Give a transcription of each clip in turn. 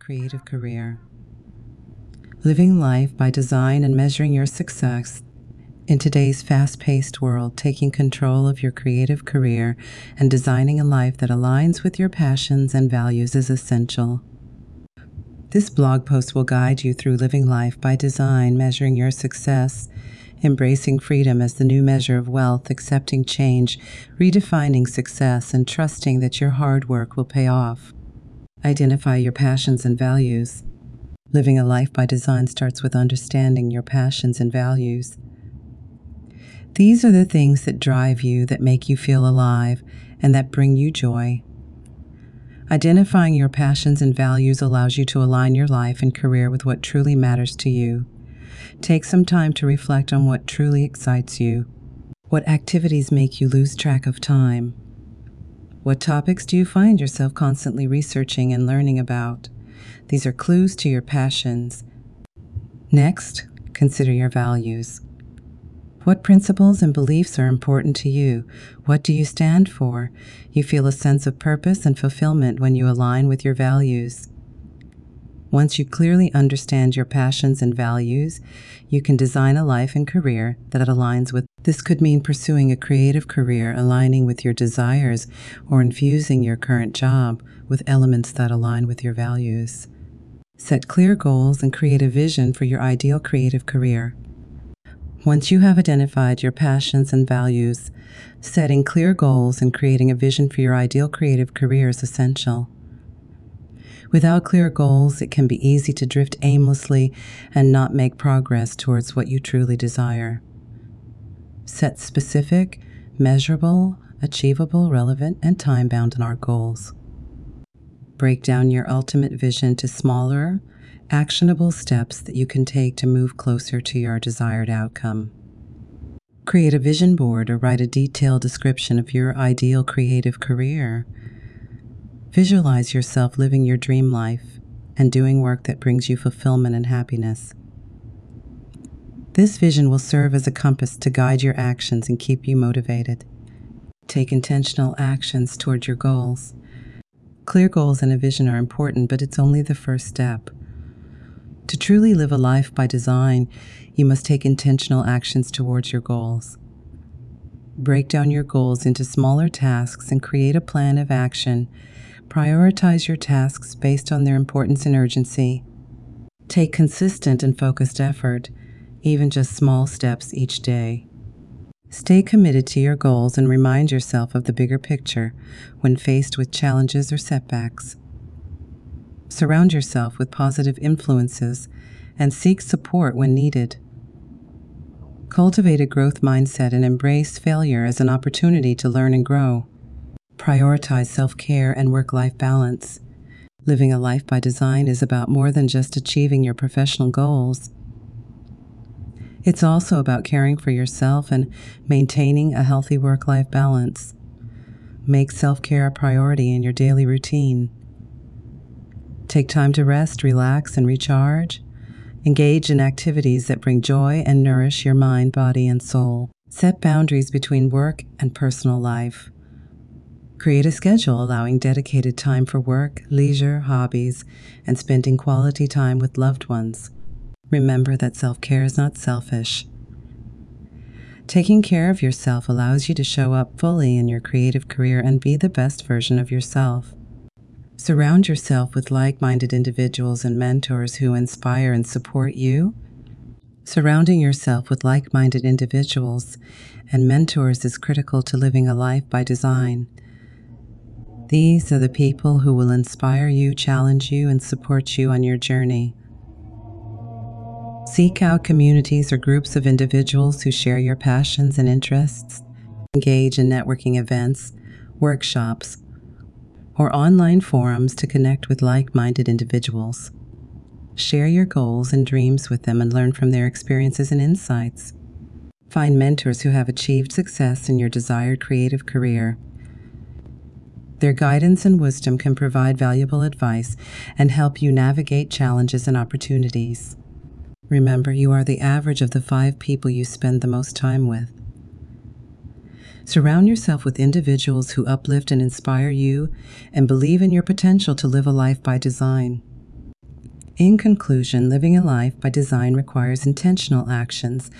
Creative career. Living life by design and measuring your success in today's fast paced world, taking control of your creative career and designing a life that aligns with your passions and values is essential. This blog post will guide you through living life by design, measuring your success, embracing freedom as the new measure of wealth, accepting change, redefining success, and trusting that your hard work will pay off. Identify your passions and values. Living a life by design starts with understanding your passions and values. These are the things that drive you, that make you feel alive, and that bring you joy. Identifying your passions and values allows you to align your life and career with what truly matters to you. Take some time to reflect on what truly excites you. What activities make you lose track of time? What topics do you find yourself constantly researching and learning about? These are clues to your passions. Next, consider your values. What principles and beliefs are important to you? What do you stand for? You feel a sense of purpose and fulfillment when you align with your values. Once you clearly understand your passions and values, you can design a life and career that aligns with. This could mean pursuing a creative career aligning with your desires or infusing your current job with elements that align with your values. Set clear goals and create a vision for your ideal creative career. Once you have identified your passions and values, setting clear goals and creating a vision for your ideal creative career is essential. Without clear goals, it can be easy to drift aimlessly and not make progress towards what you truly desire. Set specific, measurable, achievable, relevant, and time bound in our goals. Break down your ultimate vision to smaller, actionable steps that you can take to move closer to your desired outcome. Create a vision board or write a detailed description of your ideal creative career. Visualize yourself living your dream life and doing work that brings you fulfillment and happiness. This vision will serve as a compass to guide your actions and keep you motivated. Take intentional actions toward your goals. Clear goals and a vision are important, but it's only the first step. To truly live a life by design, you must take intentional actions towards your goals. Break down your goals into smaller tasks and create a plan of action. Prioritize your tasks based on their importance and urgency. Take consistent and focused effort, even just small steps each day. Stay committed to your goals and remind yourself of the bigger picture when faced with challenges or setbacks. Surround yourself with positive influences and seek support when needed. Cultivate a growth mindset and embrace failure as an opportunity to learn and grow. Prioritize self care and work life balance. Living a life by design is about more than just achieving your professional goals. It's also about caring for yourself and maintaining a healthy work life balance. Make self care a priority in your daily routine. Take time to rest, relax, and recharge. Engage in activities that bring joy and nourish your mind, body, and soul. Set boundaries between work and personal life. Create a schedule allowing dedicated time for work, leisure, hobbies, and spending quality time with loved ones. Remember that self care is not selfish. Taking care of yourself allows you to show up fully in your creative career and be the best version of yourself. Surround yourself with like minded individuals and mentors who inspire and support you. Surrounding yourself with like minded individuals and mentors is critical to living a life by design. These are the people who will inspire you, challenge you, and support you on your journey. Seek out communities or groups of individuals who share your passions and interests. Engage in networking events, workshops, or online forums to connect with like minded individuals. Share your goals and dreams with them and learn from their experiences and insights. Find mentors who have achieved success in your desired creative career. Their guidance and wisdom can provide valuable advice and help you navigate challenges and opportunities. Remember, you are the average of the five people you spend the most time with. Surround yourself with individuals who uplift and inspire you and believe in your potential to live a life by design. In conclusion, living a life by design requires intentional actions,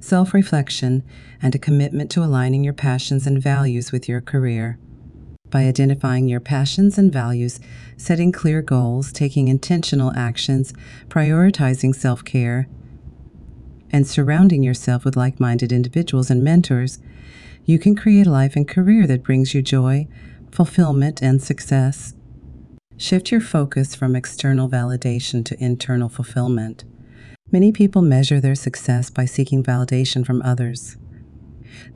self reflection, and a commitment to aligning your passions and values with your career. By identifying your passions and values, setting clear goals, taking intentional actions, prioritizing self care, and surrounding yourself with like minded individuals and mentors, you can create a life and career that brings you joy, fulfillment, and success. Shift your focus from external validation to internal fulfillment. Many people measure their success by seeking validation from others.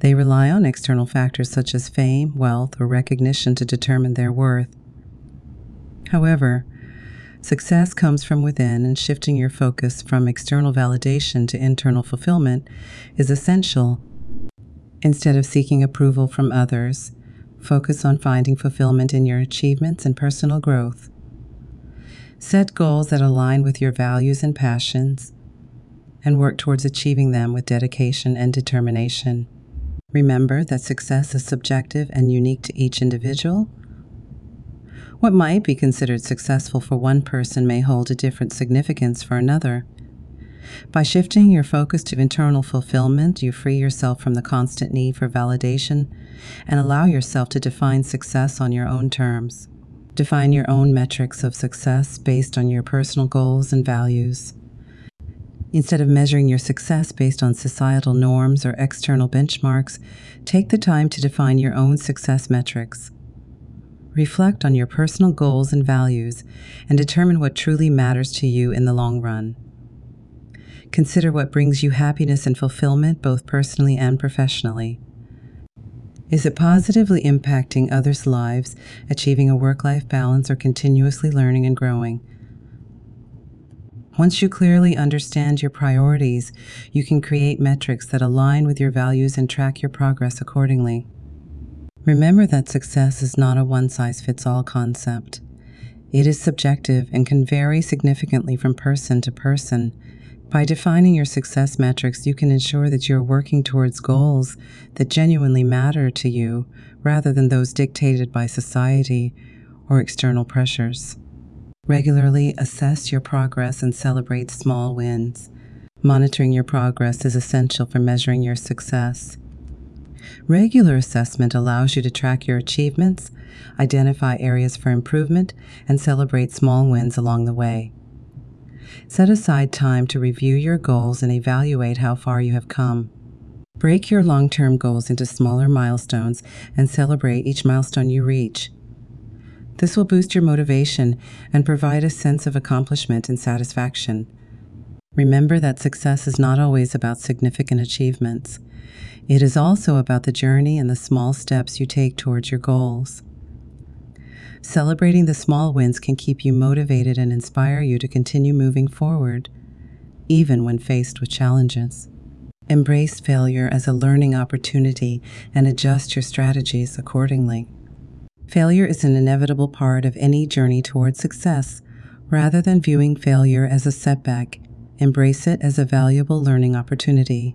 They rely on external factors such as fame, wealth, or recognition to determine their worth. However, success comes from within, and shifting your focus from external validation to internal fulfillment is essential Instead of seeking approval from others, focus on finding fulfillment in your achievements and personal growth. Set goals that align with your values and passions, and work towards achieving them with dedication and determination. Remember that success is subjective and unique to each individual. What might be considered successful for one person may hold a different significance for another. By shifting your focus to internal fulfillment, you free yourself from the constant need for validation and allow yourself to define success on your own terms. Define your own metrics of success based on your personal goals and values. Instead of measuring your success based on societal norms or external benchmarks, take the time to define your own success metrics. Reflect on your personal goals and values and determine what truly matters to you in the long run. Consider what brings you happiness and fulfillment both personally and professionally. Is it positively impacting others' lives, achieving a work life balance, or continuously learning and growing? Once you clearly understand your priorities, you can create metrics that align with your values and track your progress accordingly. Remember that success is not a one size fits all concept. It is subjective and can vary significantly from person to person by defining your success metrics, you can ensure that you're working towards goals that genuinely matter to you rather than those dictated by society or external pressures. Regularly assess your progress and celebrate small wins. Monitoring your progress is essential for measuring your success. Regular assessment allows you to track your achievements, identify areas for improvement, and celebrate small wins along the way. Set aside time to review your goals and evaluate how far you have come. Break your long term goals into smaller milestones and celebrate each milestone you reach. This will boost your motivation and provide a sense of accomplishment and satisfaction. Remember that success is not always about significant achievements. It is also about the journey and the small steps you take towards your goals. Celebrating the small wins can keep you motivated and inspire you to continue moving forward, even when faced with challenges. Embrace failure as a learning opportunity and adjust your strategies accordingly. Failure is an inevitable part of any journey towards success. Rather than viewing failure as a setback, embrace it as a valuable learning opportunity.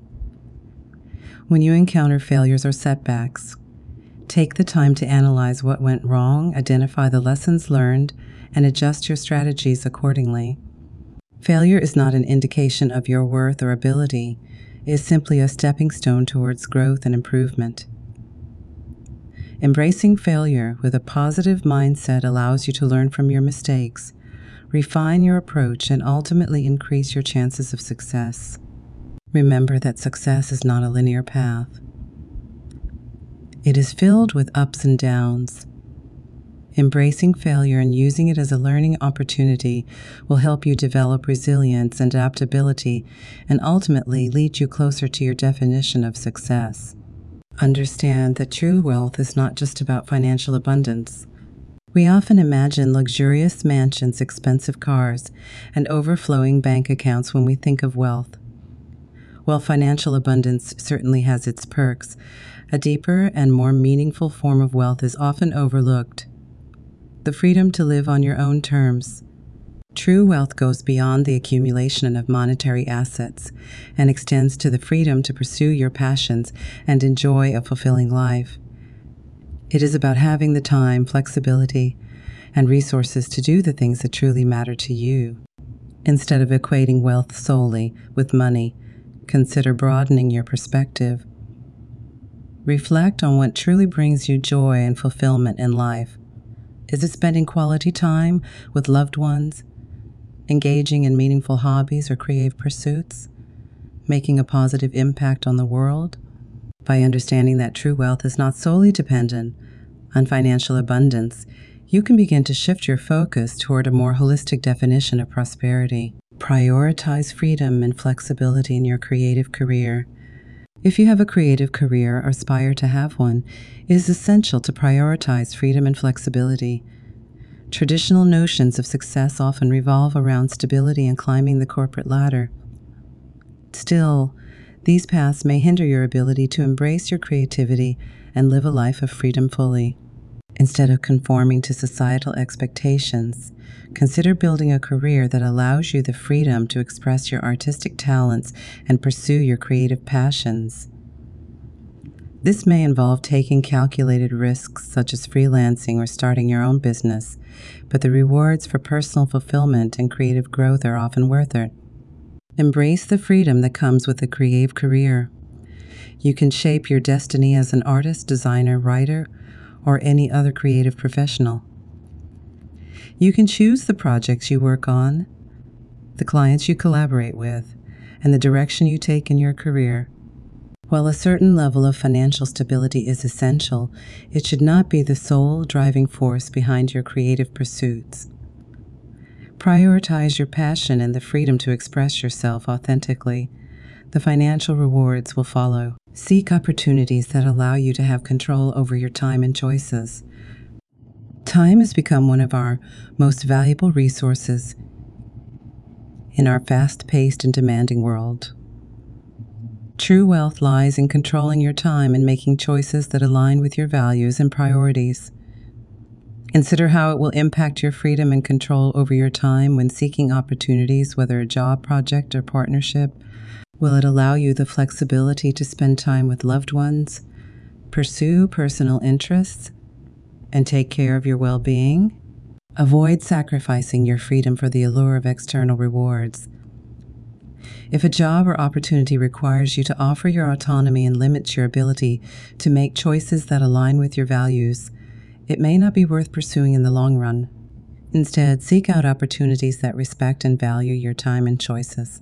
When you encounter failures or setbacks, Take the time to analyze what went wrong, identify the lessons learned, and adjust your strategies accordingly. Failure is not an indication of your worth or ability, it is simply a stepping stone towards growth and improvement. Embracing failure with a positive mindset allows you to learn from your mistakes, refine your approach, and ultimately increase your chances of success. Remember that success is not a linear path. It is filled with ups and downs. Embracing failure and using it as a learning opportunity will help you develop resilience and adaptability and ultimately lead you closer to your definition of success. Understand that true wealth is not just about financial abundance. We often imagine luxurious mansions, expensive cars, and overflowing bank accounts when we think of wealth. While financial abundance certainly has its perks, a deeper and more meaningful form of wealth is often overlooked the freedom to live on your own terms. True wealth goes beyond the accumulation of monetary assets and extends to the freedom to pursue your passions and enjoy a fulfilling life. It is about having the time, flexibility, and resources to do the things that truly matter to you. Instead of equating wealth solely with money, consider broadening your perspective. Reflect on what truly brings you joy and fulfillment in life. Is it spending quality time with loved ones, engaging in meaningful hobbies or creative pursuits, making a positive impact on the world? By understanding that true wealth is not solely dependent on financial abundance, you can begin to shift your focus toward a more holistic definition of prosperity. Prioritize freedom and flexibility in your creative career. If you have a creative career or aspire to have one, it is essential to prioritize freedom and flexibility. Traditional notions of success often revolve around stability and climbing the corporate ladder. Still, these paths may hinder your ability to embrace your creativity and live a life of freedom fully. Instead of conforming to societal expectations, consider building a career that allows you the freedom to express your artistic talents and pursue your creative passions. This may involve taking calculated risks such as freelancing or starting your own business, but the rewards for personal fulfillment and creative growth are often worth it. Embrace the freedom that comes with a creative career. You can shape your destiny as an artist, designer, writer, or any other creative professional. You can choose the projects you work on, the clients you collaborate with, and the direction you take in your career. While a certain level of financial stability is essential, it should not be the sole driving force behind your creative pursuits. Prioritize your passion and the freedom to express yourself authentically. The financial rewards will follow. Seek opportunities that allow you to have control over your time and choices. Time has become one of our most valuable resources in our fast paced and demanding world. True wealth lies in controlling your time and making choices that align with your values and priorities. Consider how it will impact your freedom and control over your time when seeking opportunities, whether a job, project, or partnership Will it allow you the flexibility to spend time with loved ones, pursue personal interests, and take care of your well being? Avoid sacrificing your freedom for the allure of external rewards. If a job or opportunity requires you to offer your autonomy and limits your ability to make choices that align with your values, it may not be worth pursuing in the long run. Instead, seek out opportunities that respect and value your time and choices.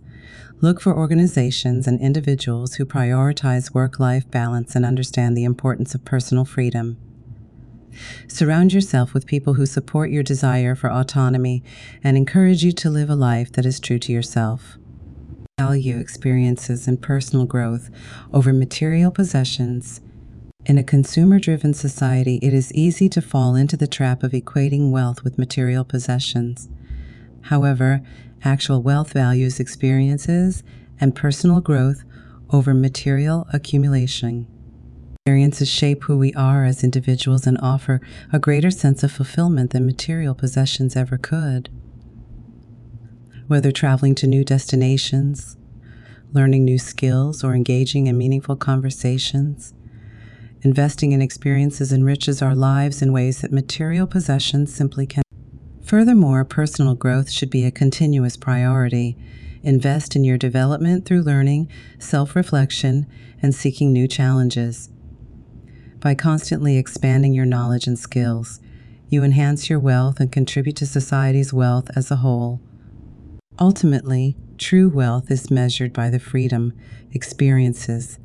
Look for organizations and individuals who prioritize work life balance and understand the importance of personal freedom. Surround yourself with people who support your desire for autonomy and encourage you to live a life that is true to yourself. Value experiences and personal growth over material possessions. In a consumer driven society, it is easy to fall into the trap of equating wealth with material possessions. However, actual wealth values experiences and personal growth over material accumulation. Experiences shape who we are as individuals and offer a greater sense of fulfillment than material possessions ever could. Whether traveling to new destinations, learning new skills, or engaging in meaningful conversations, investing in experiences enriches our lives in ways that material possessions simply can. Furthermore, personal growth should be a continuous priority. Invest in your development through learning, self reflection, and seeking new challenges. By constantly expanding your knowledge and skills, you enhance your wealth and contribute to society's wealth as a whole. Ultimately, true wealth is measured by the freedom, experiences,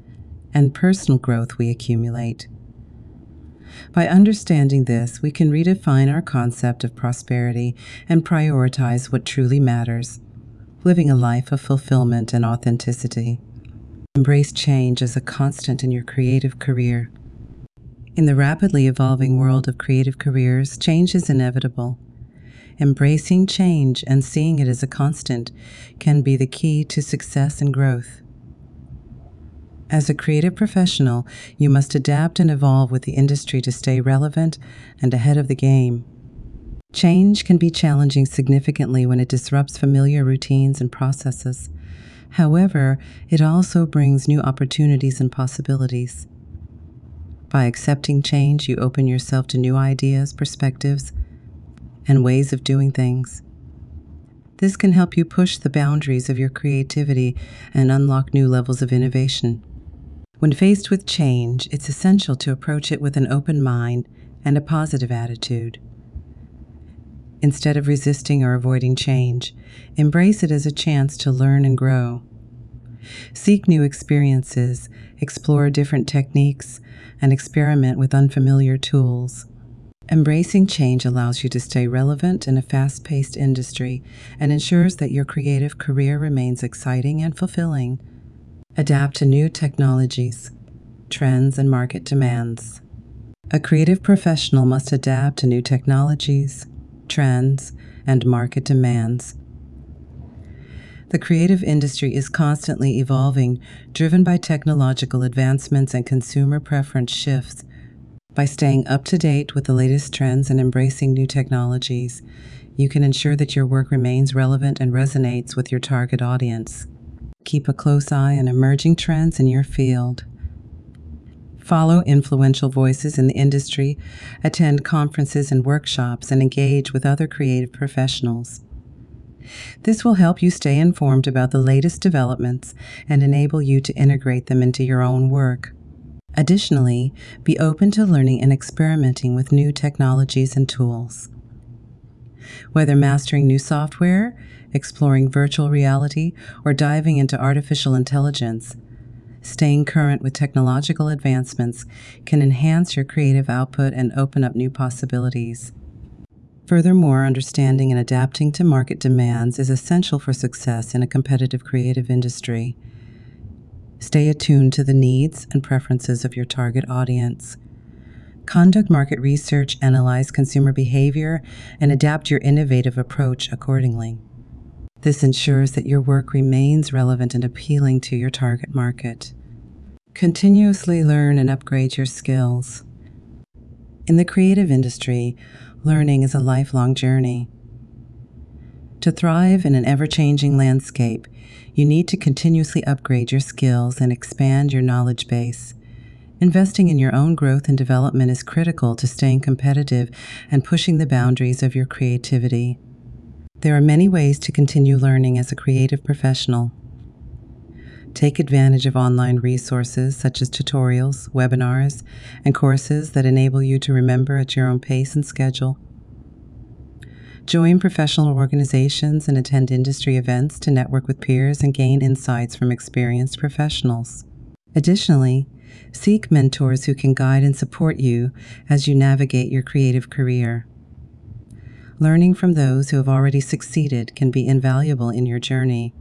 and personal growth we accumulate. By understanding this, we can redefine our concept of prosperity and prioritize what truly matters, living a life of fulfillment and authenticity. Embrace change as a constant in your creative career. In the rapidly evolving world of creative careers, change is inevitable. Embracing change and seeing it as a constant can be the key to success and growth. As a creative professional, you must adapt and evolve with the industry to stay relevant and ahead of the game. Change can be challenging significantly when it disrupts familiar routines and processes. However, it also brings new opportunities and possibilities. By accepting change, you open yourself to new ideas, perspectives, and ways of doing things. This can help you push the boundaries of your creativity and unlock new levels of innovation. When faced with change, it's essential to approach it with an open mind and a positive attitude. Instead of resisting or avoiding change, embrace it as a chance to learn and grow. Seek new experiences, explore different techniques, and experiment with unfamiliar tools. Embracing change allows you to stay relevant in a fast paced industry and ensures that your creative career remains exciting and fulfilling. Adapt to new technologies, trends, and market demands. A creative professional must adapt to new technologies, trends, and market demands. The creative industry is constantly evolving, driven by technological advancements and consumer preference shifts by staying up to date with the latest trends and embracing new technologies, you can ensure that your work remains relevant and resonates with your target audience. Keep a close eye on emerging trends in your field. Follow influential voices in the industry, attend conferences and workshops, and engage with other creative professionals. This will help you stay informed about the latest developments and enable you to integrate them into your own work. Additionally, be open to learning and experimenting with new technologies and tools. Whether mastering new software, exploring virtual reality, or diving into artificial intelligence, staying current with technological advancements can enhance your creative output and open up new possibilities. Furthermore, understanding and adapting to market demands is essential for success in a competitive creative industry. Stay attuned to the needs and preferences of your target audience. Conduct market research, analyze consumer behavior, and adapt your innovative approach accordingly. This ensures that your work remains relevant and appealing to your target market. Continuously learn and upgrade your skills. In the creative industry, learning is a lifelong journey. To thrive in an ever changing landscape, you need to continuously upgrade your skills and expand your knowledge base. Investing in your own growth and development is critical to staying competitive and pushing the boundaries of your creativity. There are many ways to continue learning as a creative professional. Take advantage of online resources such as tutorials, webinars, and courses that enable you to remember at your own pace and schedule. Join professional organizations and attend industry events to network with peers and gain insights from experienced professionals. Additionally, seek mentors who can guide and support you as you navigate your creative career. Learning from those who have already succeeded can be invaluable in your journey.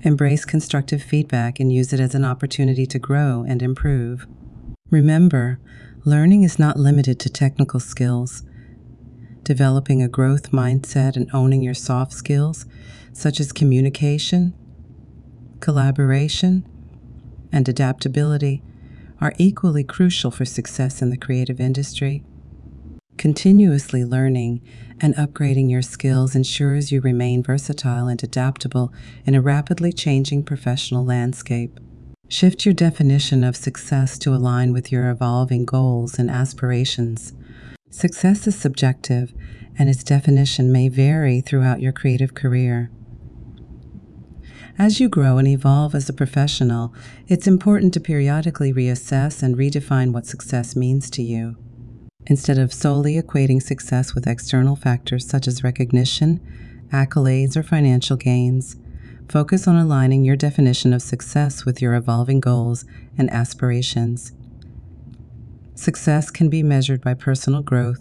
Embrace constructive feedback and use it as an opportunity to grow and improve. Remember, learning is not limited to technical skills developing a growth mindset and owning your soft skills, such as communication, collaboration, and adaptability, are equally crucial for success in the creative industry. Continuously learning and upgrading your skills ensures you remain versatile and adaptable in a rapidly changing professional landscape. Shift your definition of success to align with your evolving goals and aspirations. Success is subjective, and its definition may vary throughout your creative career. As you grow and evolve as a professional, it's important to periodically reassess and redefine what success means to you. Instead of solely equating success with external factors such as recognition, accolades, or financial gains, focus on aligning your definition of success with your evolving goals and aspirations. Success can be measured by personal growth,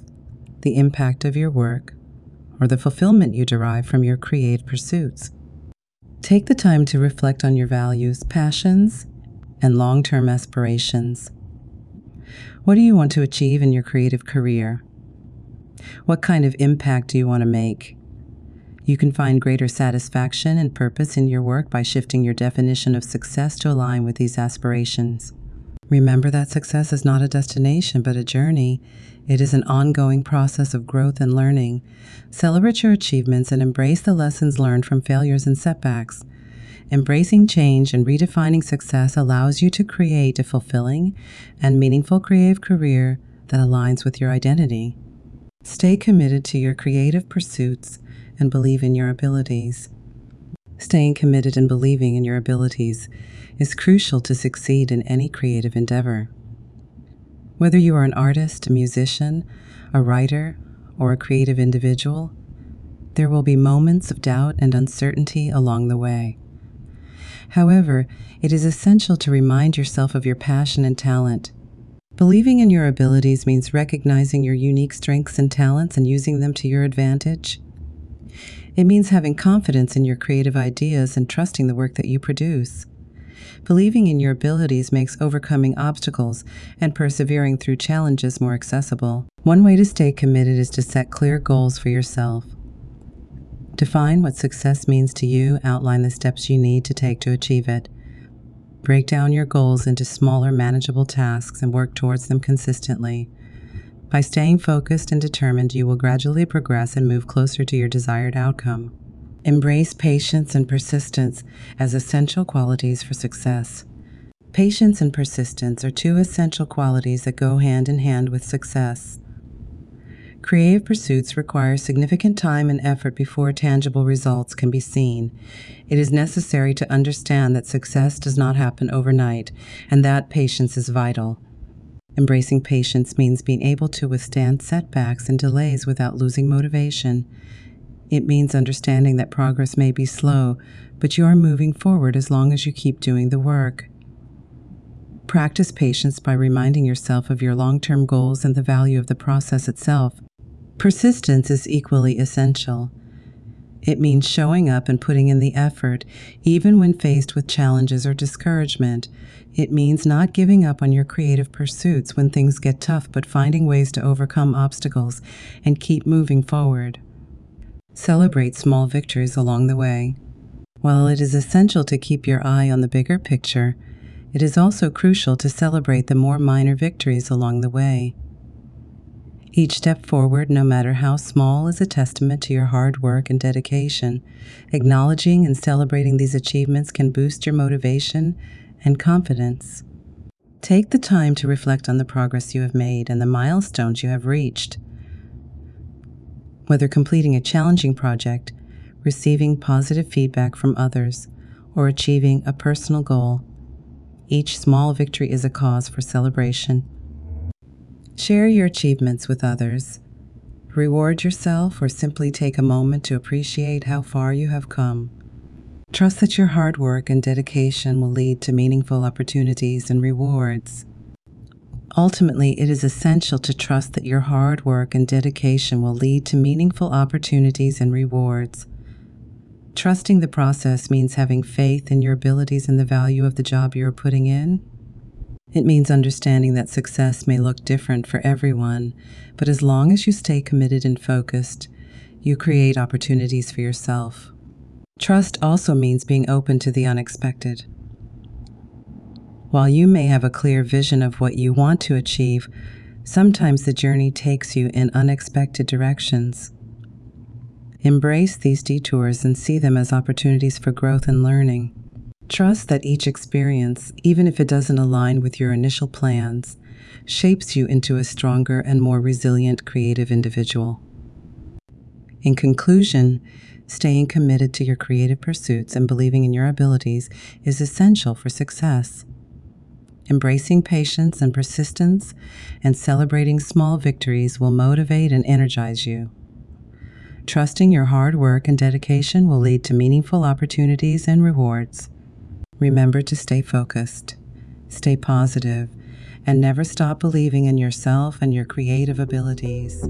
the impact of your work, or the fulfillment you derive from your creative pursuits. Take the time to reflect on your values, passions, and long term aspirations. What do you want to achieve in your creative career? What kind of impact do you want to make? You can find greater satisfaction and purpose in your work by shifting your definition of success to align with these aspirations. Remember that success is not a destination but a journey, It is an ongoing process of growth and learning. Celebrate your achievements and embrace the lessons learned from failures and setbacks. Embracing change and redefining success allows you to create a fulfilling and meaningful creative career that aligns with your identity. Stay committed to your creative pursuits and believe in your abilities. Staying committed and believing in your abilities is crucial to succeed in any creative endeavor. Whether you are an artist, a musician, a writer, or a creative individual, there will be moments of doubt and uncertainty along the way. However, it is essential to remind yourself of your passion and talent. Believing in your abilities means recognizing your unique strengths and talents and using them to your advantage. It means having confidence in your creative ideas and trusting the work that you produce. Believing in your abilities makes overcoming obstacles and persevering through challenges more accessible. One way to stay committed is to set clear goals for yourself. Define what success means to you, outline the steps you need to take to achieve it. Break down your goals into smaller, manageable tasks and work towards them consistently. By staying focused and determined, you will gradually progress and move closer to your desired outcome. Embrace patience and persistence as essential qualities for success. Patience and persistence are two essential qualities that go hand in hand with success. Creative pursuits require significant time and effort before tangible results can be seen. It is necessary to understand that success does not happen overnight and that patience is vital. Embracing patience means being able to withstand setbacks and delays without losing motivation. It means understanding that progress may be slow, but you are moving forward as long as you keep doing the work. Practice patience by reminding yourself of your long term goals and the value of the process itself. Persistence is equally essential. It means showing up and putting in the effort, even when faced with challenges or discouragement. It means not giving up on your creative pursuits when things get tough, but finding ways to overcome obstacles and keep moving forward. Celebrate small victories along the way. While it is essential to keep your eye on the bigger picture, it is also crucial to celebrate the more minor victories along the way. Each step forward, no matter how small, is a testament to your hard work and dedication. Acknowledging and celebrating these achievements can boost your motivation and confidence. Take the time to reflect on the progress you have made and the milestones you have reached whether completing a challenging project, receiving positive feedback from others, or achieving a personal goal. Each small victory is a cause for celebration. Share your achievements with others. Reward yourself or simply take a moment to appreciate how far you have come. Trust that your hard work and dedication will lead to meaningful opportunities and rewards. Ultimately, it is essential to trust that your hard work and dedication will lead to meaningful opportunities and rewards. Trusting the process means having faith in your abilities and the value of the job you are putting in. It means understanding that success may look different for everyone, but as long as you stay committed and focused, you create opportunities for yourself. Trust also means being open to the unexpected. While you may have a clear vision of what you want to achieve, sometimes the journey takes you in unexpected directions. Embrace these detours and see them as opportunities for growth and learning. Trust that each experience, even if it doesn't align with your initial plans, shapes you into a stronger and more resilient creative individual. In conclusion, staying committed to your creative pursuits and believing in your abilities is essential for success. Embracing patience and persistence and celebrating small victories will motivate and energize you. Trusting your hard work and dedication will lead to meaningful opportunities and rewards. Remember to stay focused, stay positive, and never stop believing in yourself and your creative abilities.